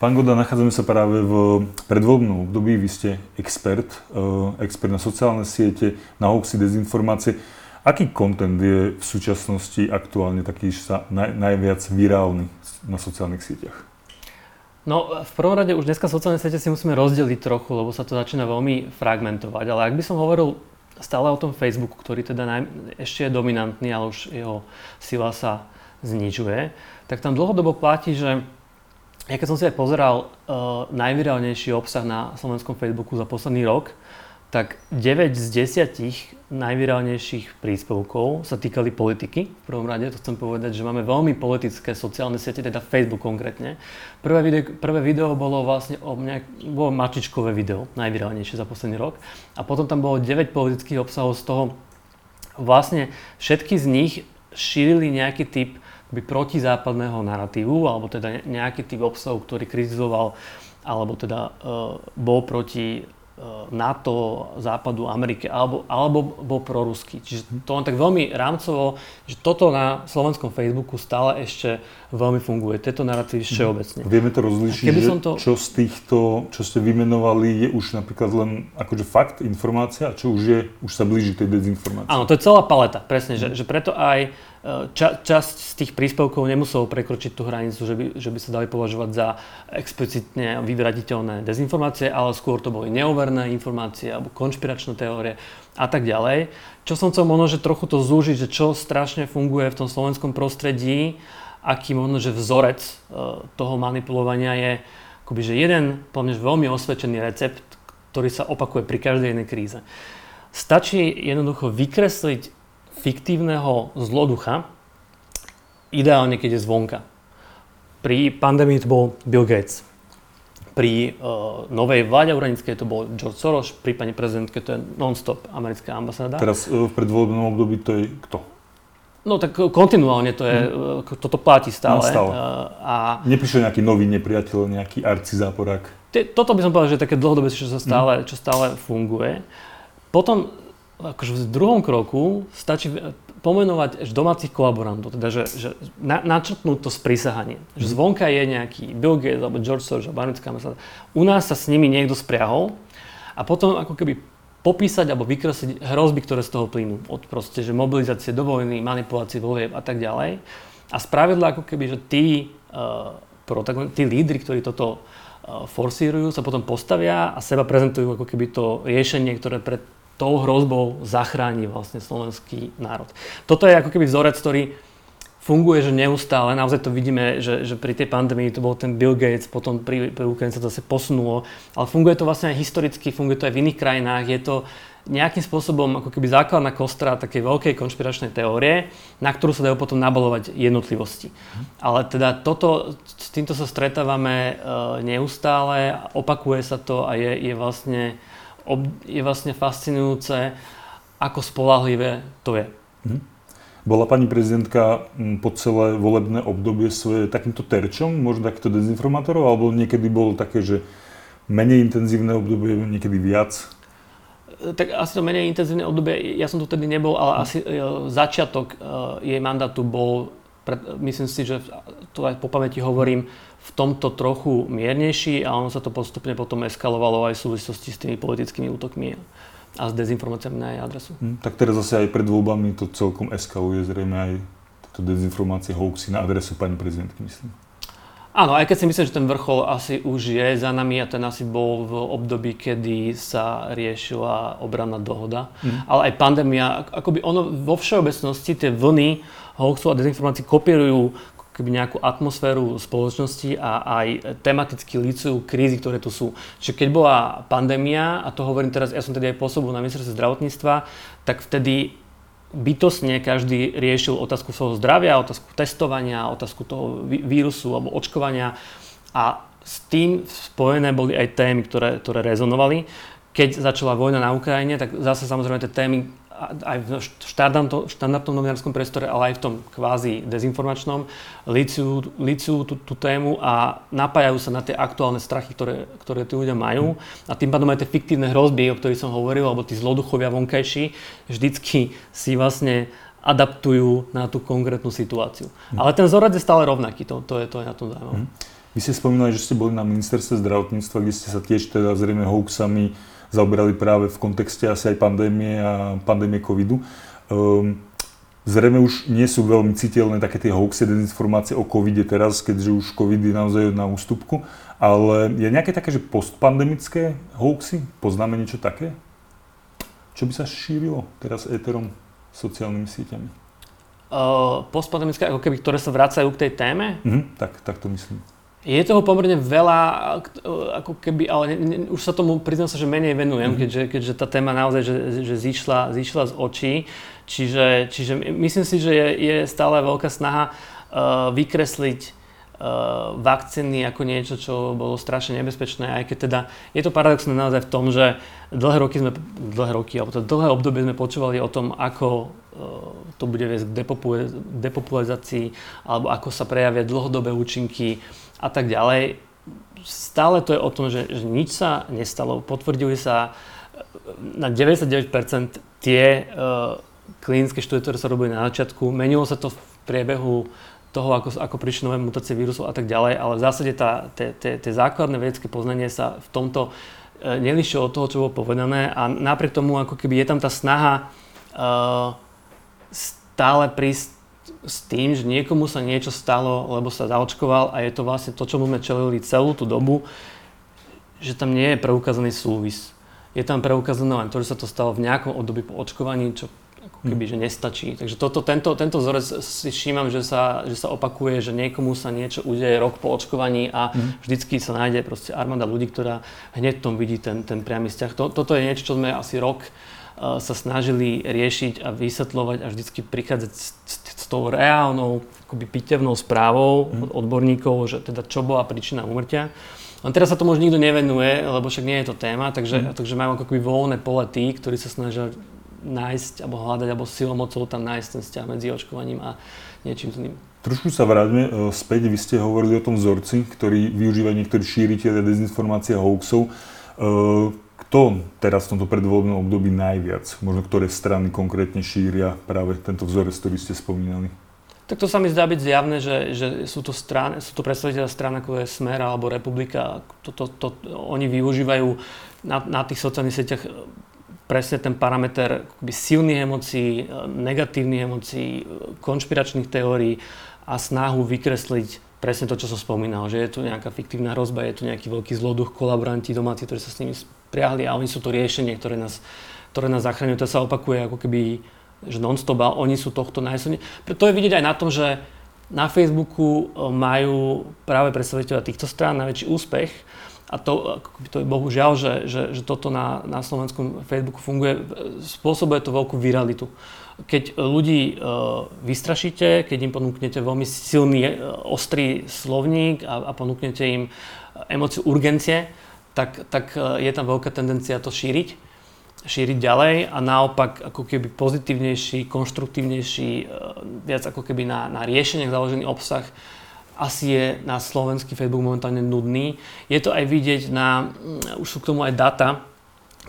Pán Goda, nachádzame sa práve v predvoľbnom období. Vy ste expert, eh, expert na sociálne siete, na hoaxy, dezinformácie. Aký kontent je v súčasnosti aktuálne taký sa naj, najviac virálny na sociálnych sieťach? No, v prvom rade už dneska sociálne siete si musíme rozdeliť trochu, lebo sa to začína veľmi fragmentovať. Ale ak by som hovoril stále o tom Facebooku, ktorý teda naj, ešte je dominantný, ale už jeho sila sa znižuje, tak tam dlhodobo platí, že ja keď som si aj pozeral uh, najvirálnejší obsah na slovenskom Facebooku za posledný rok, tak 9 z 10 najvirálnejších príspevkov sa týkali politiky. V prvom rade to chcem povedať, že máme veľmi politické sociálne siete, teda Facebook konkrétne. Prvé video, prvé video bolo vlastne o mňa, bolo mačičkové video, najvirálnejšie za posledný rok. A potom tam bolo 9 politických obsahov, z toho vlastne všetky z nich šírili nejaký typ akoby protizápadného narratívu, alebo teda nejaký typ obsahu, ktorý kritizoval alebo teda uh, bol proti E, NATO, Západu, Amerike, alebo, alebo bol proruský. Čiže to len tak veľmi rámcovo, že toto na slovenskom Facebooku stále ešte veľmi funguje. Tieto narratívy mhm. všeobecne. Vieme to rozlíšiť, že to... čo z týchto, čo ste vymenovali, je už napríklad len akože fakt, informácia, a čo už je, už sa blíži tej dezinformácii. Áno, to je celá paleta, presne, že, že preto aj ča, časť z tých príspevkov nemuselo prekročiť tú hranicu, že by, že by sa dali považovať za explicitne vyvraditeľné dezinformácie, ale skôr to boli neoverné informácie alebo konšpiračné teórie a tak ďalej. Čo som chcel možno, že trochu to zúžiť, že čo strašne funguje v tom slovenskom prostredí, aký možno, že vzorec e, toho manipulovania je akoby, že jeden pomnež veľmi osvedčený recept, ktorý sa opakuje pri každej jednej kríze. Stačí jednoducho vykresliť fiktívneho zloducha, ideálne keď je zvonka. Pri pandémii to bol Bill Gates. Pri uh, novej vláde uranickej to bol George Soros, pri pani prezidentke to je non-stop americká ambasáda. Teraz uh, v predvoľbnom období to je kto? No tak kontinuálne to je, hmm. toto platí stále. No, stále. A... Neprišiel nejaký nový nepriateľ, nejaký arcizáporák? Toto by som povedal, že je také dlhodobé, čo, sa stále, hmm. čo stále funguje. Potom akože v druhom kroku stačí pomenovať domácich kolaborantov, teda že, že na, načrtnúť to sprísahanie. Že mhm. zvonka je nejaký Bill Gates alebo George Soros alebo americká ambasáda. U nás sa s nimi niekto spriahol a potom ako keby popísať alebo vykresliť hrozby, ktoré z toho plynú. Od proste, že mobilizácie do vojny, manipulácie volieb a tak ďalej. A spravidla ako keby, že tí, uh, tí lídry, ktorí toto uh, forsírujú, sa potom postavia a seba prezentujú ako keby to riešenie, ktoré pre tou hrozbou zachráni vlastne slovenský národ. Toto je ako keby vzorec, ktorý funguje, že neustále, naozaj to vidíme, že, že pri tej pandémii to bol ten Bill Gates, potom pri, pri Ukrajine sa to zase posunulo, ale funguje to vlastne aj historicky, funguje to aj v iných krajinách, je to nejakým spôsobom ako keby základná kostra takej veľkej konšpiračnej teórie, na ktorú sa dajú potom nabalovať jednotlivosti. Ale teda toto, s týmto sa stretávame e, neustále, opakuje sa to a je, je vlastne je vlastne fascinujúce, ako spolahlivé to je. Mhm. Bola pani prezidentka po celé volebné obdobie svoje takýmto terčom, možno takýchto dezinformátorov, alebo niekedy bolo také, že menej intenzívne obdobie, niekedy viac? E, tak asi to menej intenzívne obdobie, ja som tu vtedy nebol, ale asi e, začiatok e, jej mandátu bol, myslím si, že to aj po pamäti hovorím, v tomto trochu miernejší a ono sa to postupne potom eskalovalo aj v súvislosti s tými politickými útokmi a s dezinformáciami na jej adresu. Hm, tak teraz zase aj pred voľbami to celkom eskaluje zrejme aj tieto dezinformácie, hoaxy na adresu pani prezidentky, myslím. Áno, aj keď si myslím, že ten vrchol asi už je za nami a ten asi bol v období, kedy sa riešila obranná dohoda. Mm. Ale aj pandémia, akoby ono vo všeobecnosti tie vlny hoaxov a dezinformácií kopírujú keby nejakú atmosféru spoločnosti a aj tematicky licujú krízy, ktoré tu sú. Čiže keď bola pandémia, a to hovorím teraz, ja som tedy aj pôsobil na ministerstve zdravotníctva, tak vtedy bytosne každý riešil otázku svojho zdravia, otázku testovania, otázku toho vírusu alebo očkovania a s tým spojené boli aj témy, ktoré, ktoré rezonovali. Keď začala vojna na Ukrajine, tak zase samozrejme tie témy aj v štandardnom novinárskom priestore, ale aj v tom kvázi dezinformačnom, licujú, licujú tú, tú tému a napájajú sa na tie aktuálne strachy, ktoré, ktoré tí ľudia majú. A tým pádom aj tie fiktívne hrozby, o ktorých som hovoril, alebo tí zloduchovia vonkajší, vždycky si vlastne adaptujú na tú konkrétnu situáciu. Mm. Ale ten vzorec je stále rovnaký, to, to, je, to je na tom zaujímavé. Mm. Vy ste spomínali, že ste boli na ministerstve zdravotníctva, kde ste sa tiež teda zrejme hoaxami zaoberali práve v kontexte asi aj pandémie a pandémie covidu. Um, zrejme už nie sú veľmi citeľné také tie hoaxy, dezinformácie o covide teraz, keďže už covid je naozaj na ústupku, ale je nejaké také, že postpandemické hoaxy? Poznáme niečo také? Čo by sa šírilo teraz éterom, sociálnymi sieťami? Uh, postpandemické, ako keby, ktoré sa vracajú k tej téme? Mhm, tak, tak to myslím. Je toho pomerne veľa, ako keby, ale ne, ne, už sa tomu priznám sa, že menej venujem, mm-hmm. keďže, keďže tá téma naozaj že, že zišla, zišla z očí. Čiže, čiže myslím si, že je, je stále veľká snaha uh, vykresliť uh, vakcíny ako niečo, čo bolo strašne nebezpečné, aj keď teda je to paradoxné naozaj v tom, že dlhé roky sme, dlhé roky, alebo to dlhé obdobie sme počúvali o tom, ako uh, to bude viesť k depopularizácii, alebo ako sa prejavia dlhodobé účinky a tak ďalej. Stále to je o tom, že, že nič sa nestalo. Potvrdili sa e, na 99% tie uh, klinické štúdie, ktoré sa robili na začiatku. Menilo sa to v priebehu toho, ako, ako prišli nové mutácie vírusov a tak ďalej, ale v zásade tie, základné vedecké poznanie sa v tomto uh, nelišie od toho, čo bolo povedané a napriek tomu, ako keby je tam tá snaha uh, stále prísť s tým, že niekomu sa niečo stalo, lebo sa zaočkoval a je to vlastne to, čo sme čelili celú tú dobu, že tam nie je preukázaný súvis. Je tam preukázané len to, že sa to stalo v nejakom období po očkovaní, čo ako keby, že nestačí. Takže toto, tento, tento vzorec si všímam, že sa, že sa opakuje, že niekomu sa niečo udeje rok po očkovaní a mm. vždycky sa nájde proste armáda ľudí, ktorá hneď v tom vidí ten, ten priamy vzťah. To, toto je niečo, čo sme asi rok uh, sa snažili riešiť a vysvetľovať a vždycky prichádzať s, s tou reálnou akoby pitevnou správou mm. od odborníkov, že teda čo bola príčina úmrtia. Len teraz sa tomu už nikto nevenuje, lebo však nie je to téma, takže, mm. takže majú ako keby voľné pole tí, ktorí sa snažia nájsť alebo hľadať alebo silou mocou tam nájsť ten vzťah medzi očkovaním a niečím iným. Trošku sa vráťme e, späť. Vy ste hovorili o tom vzorci, ktorý využívajú niektorí šíriteľia dezinformácie a hoaxov. E, kto teraz v tomto predvoľbnom období najviac, možno ktoré strany konkrétne šíria práve tento vzorec, ktorý ste spomínali? Tak to sa mi zdá byť zjavné, že, že sú, to strany, sú to predstaviteľe strán ako je Smer alebo Republika. To, to, to, oni využívajú na, na tých sociálnych sieťach presne ten parameter silných emócií, negatívnych emócií, konšpiračných teórií a snahu vykresliť presne to, čo som spomínal, že je tu nejaká fiktívna hrozba, je tu nejaký veľký zloduch, kolaboranti domáci, ktorí sa s nimi priahli a oni sú to riešenie, ktoré nás, ktoré nás zachraňujú. To sa opakuje ako keby že non-stop a oni sú tohto najsilnejšie. To je vidieť aj na tom, že na Facebooku e, majú práve predstaviteľa týchto strán najväčší úspech a to, to je bohužiaľ, že, že, že toto na, na slovenskom Facebooku funguje, spôsobuje to veľkú viralitu. Keď ľudí e, vystrašíte, keď im ponúknete veľmi silný, e, ostrý slovník a, a ponúknete im emóciu urgencie, tak, tak e, je tam veľká tendencia to šíriť, šíriť ďalej a naopak ako keby pozitívnejší, konštruktívnejší, e, viac ako keby na, na riešeniach založený obsah asi je na slovenský Facebook momentálne nudný. Je to aj vidieť na, mm, už sú k tomu aj data,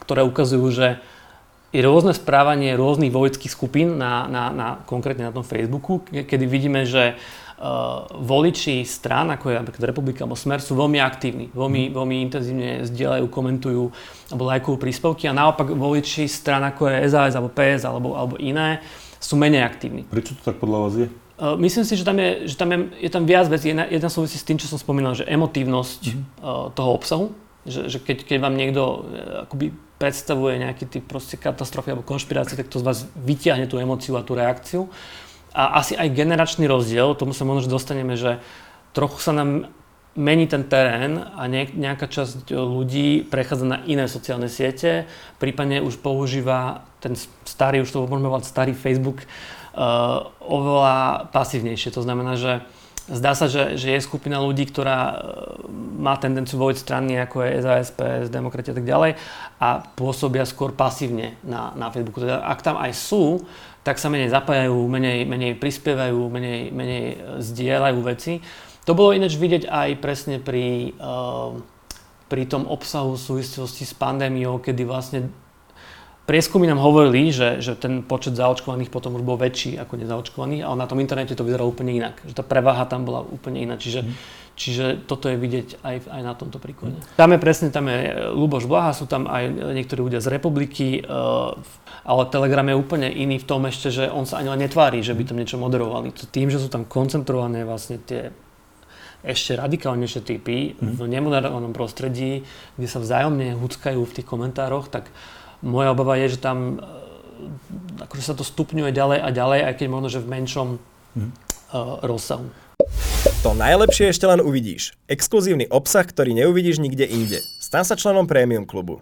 ktoré ukazujú, že je rôzne správanie rôznych vojských skupín na, na, na, konkrétne na tom Facebooku, kedy vidíme, že uh, voliči strán, ako je napríklad Republika alebo Smer, sú veľmi aktívni, veľmi, mhm. veľmi intenzívne zdieľajú, komentujú alebo lajkujú príspevky a naopak voliči strán, ako je SAS alebo PS alebo, alebo iné, sú menej aktívni. Prečo to tak podľa vás je? Uh, myslím si, že tam je, že tam je, je tam viac vecí. Jedna, jedna súvisí s tým, čo som spomínal, že emotívnosť mm. uh, toho obsahu. Že, že keď, keď vám niekto uh, akoby predstavuje nejaký typ proste katastrofy alebo konšpirácie, tak to z vás vyťahne tú emóciu a tú reakciu a asi aj generačný rozdiel, tomu sa možno dostaneme, že trochu sa nám mení ten terén a nejaká časť ľudí prechádza na iné sociálne siete, prípadne už používa ten starý, už to môžeme starý Facebook, uh, oveľa pasívnejšie. To znamená, že zdá sa, že, že je skupina ľudí, ktorá uh, má tendenciu voliť strany ako je SAS, PS, demokrati a tak ďalej a pôsobia skôr pasívne na, na Facebooku. Teda ak tam aj sú, tak sa menej zapájajú, menej, menej prispievajú, menej, menej e, zdieľajú veci. To bolo ináč vidieť aj presne pri, uh, pri tom obsahu v súvislosti s pandémiou, kedy vlastne prieskumy nám hovorili, že, že ten počet zaočkovaných potom už bol väčší ako nezaočkovaných, ale na tom internete to vyzeralo úplne inak. Že tá prevaha tam bola úplne iná. Čiže, mm. čiže toto je vidieť aj, aj na tomto príklade. Mm. Tam je presne, tam je Luboš Blaha, sú tam aj niektorí ľudia z republiky, uh, ale Telegram je úplne iný v tom ešte, že on sa ani len netvári, že by tam niečo moderovali. Tým, že sú tam koncentrované vlastne tie ešte radikálnejšie typy mm. v nemoderovanom prostredí, kde sa vzájomne huckajú v tých komentároch, tak moja obava je, že tam e, akože sa to stupňuje ďalej a ďalej, aj keď možno, že v menšom mm. uh, rozsahu. To najlepšie ešte len uvidíš. Exkluzívny obsah, ktorý neuvidíš nikde inde. Stan sa členom Premium klubu.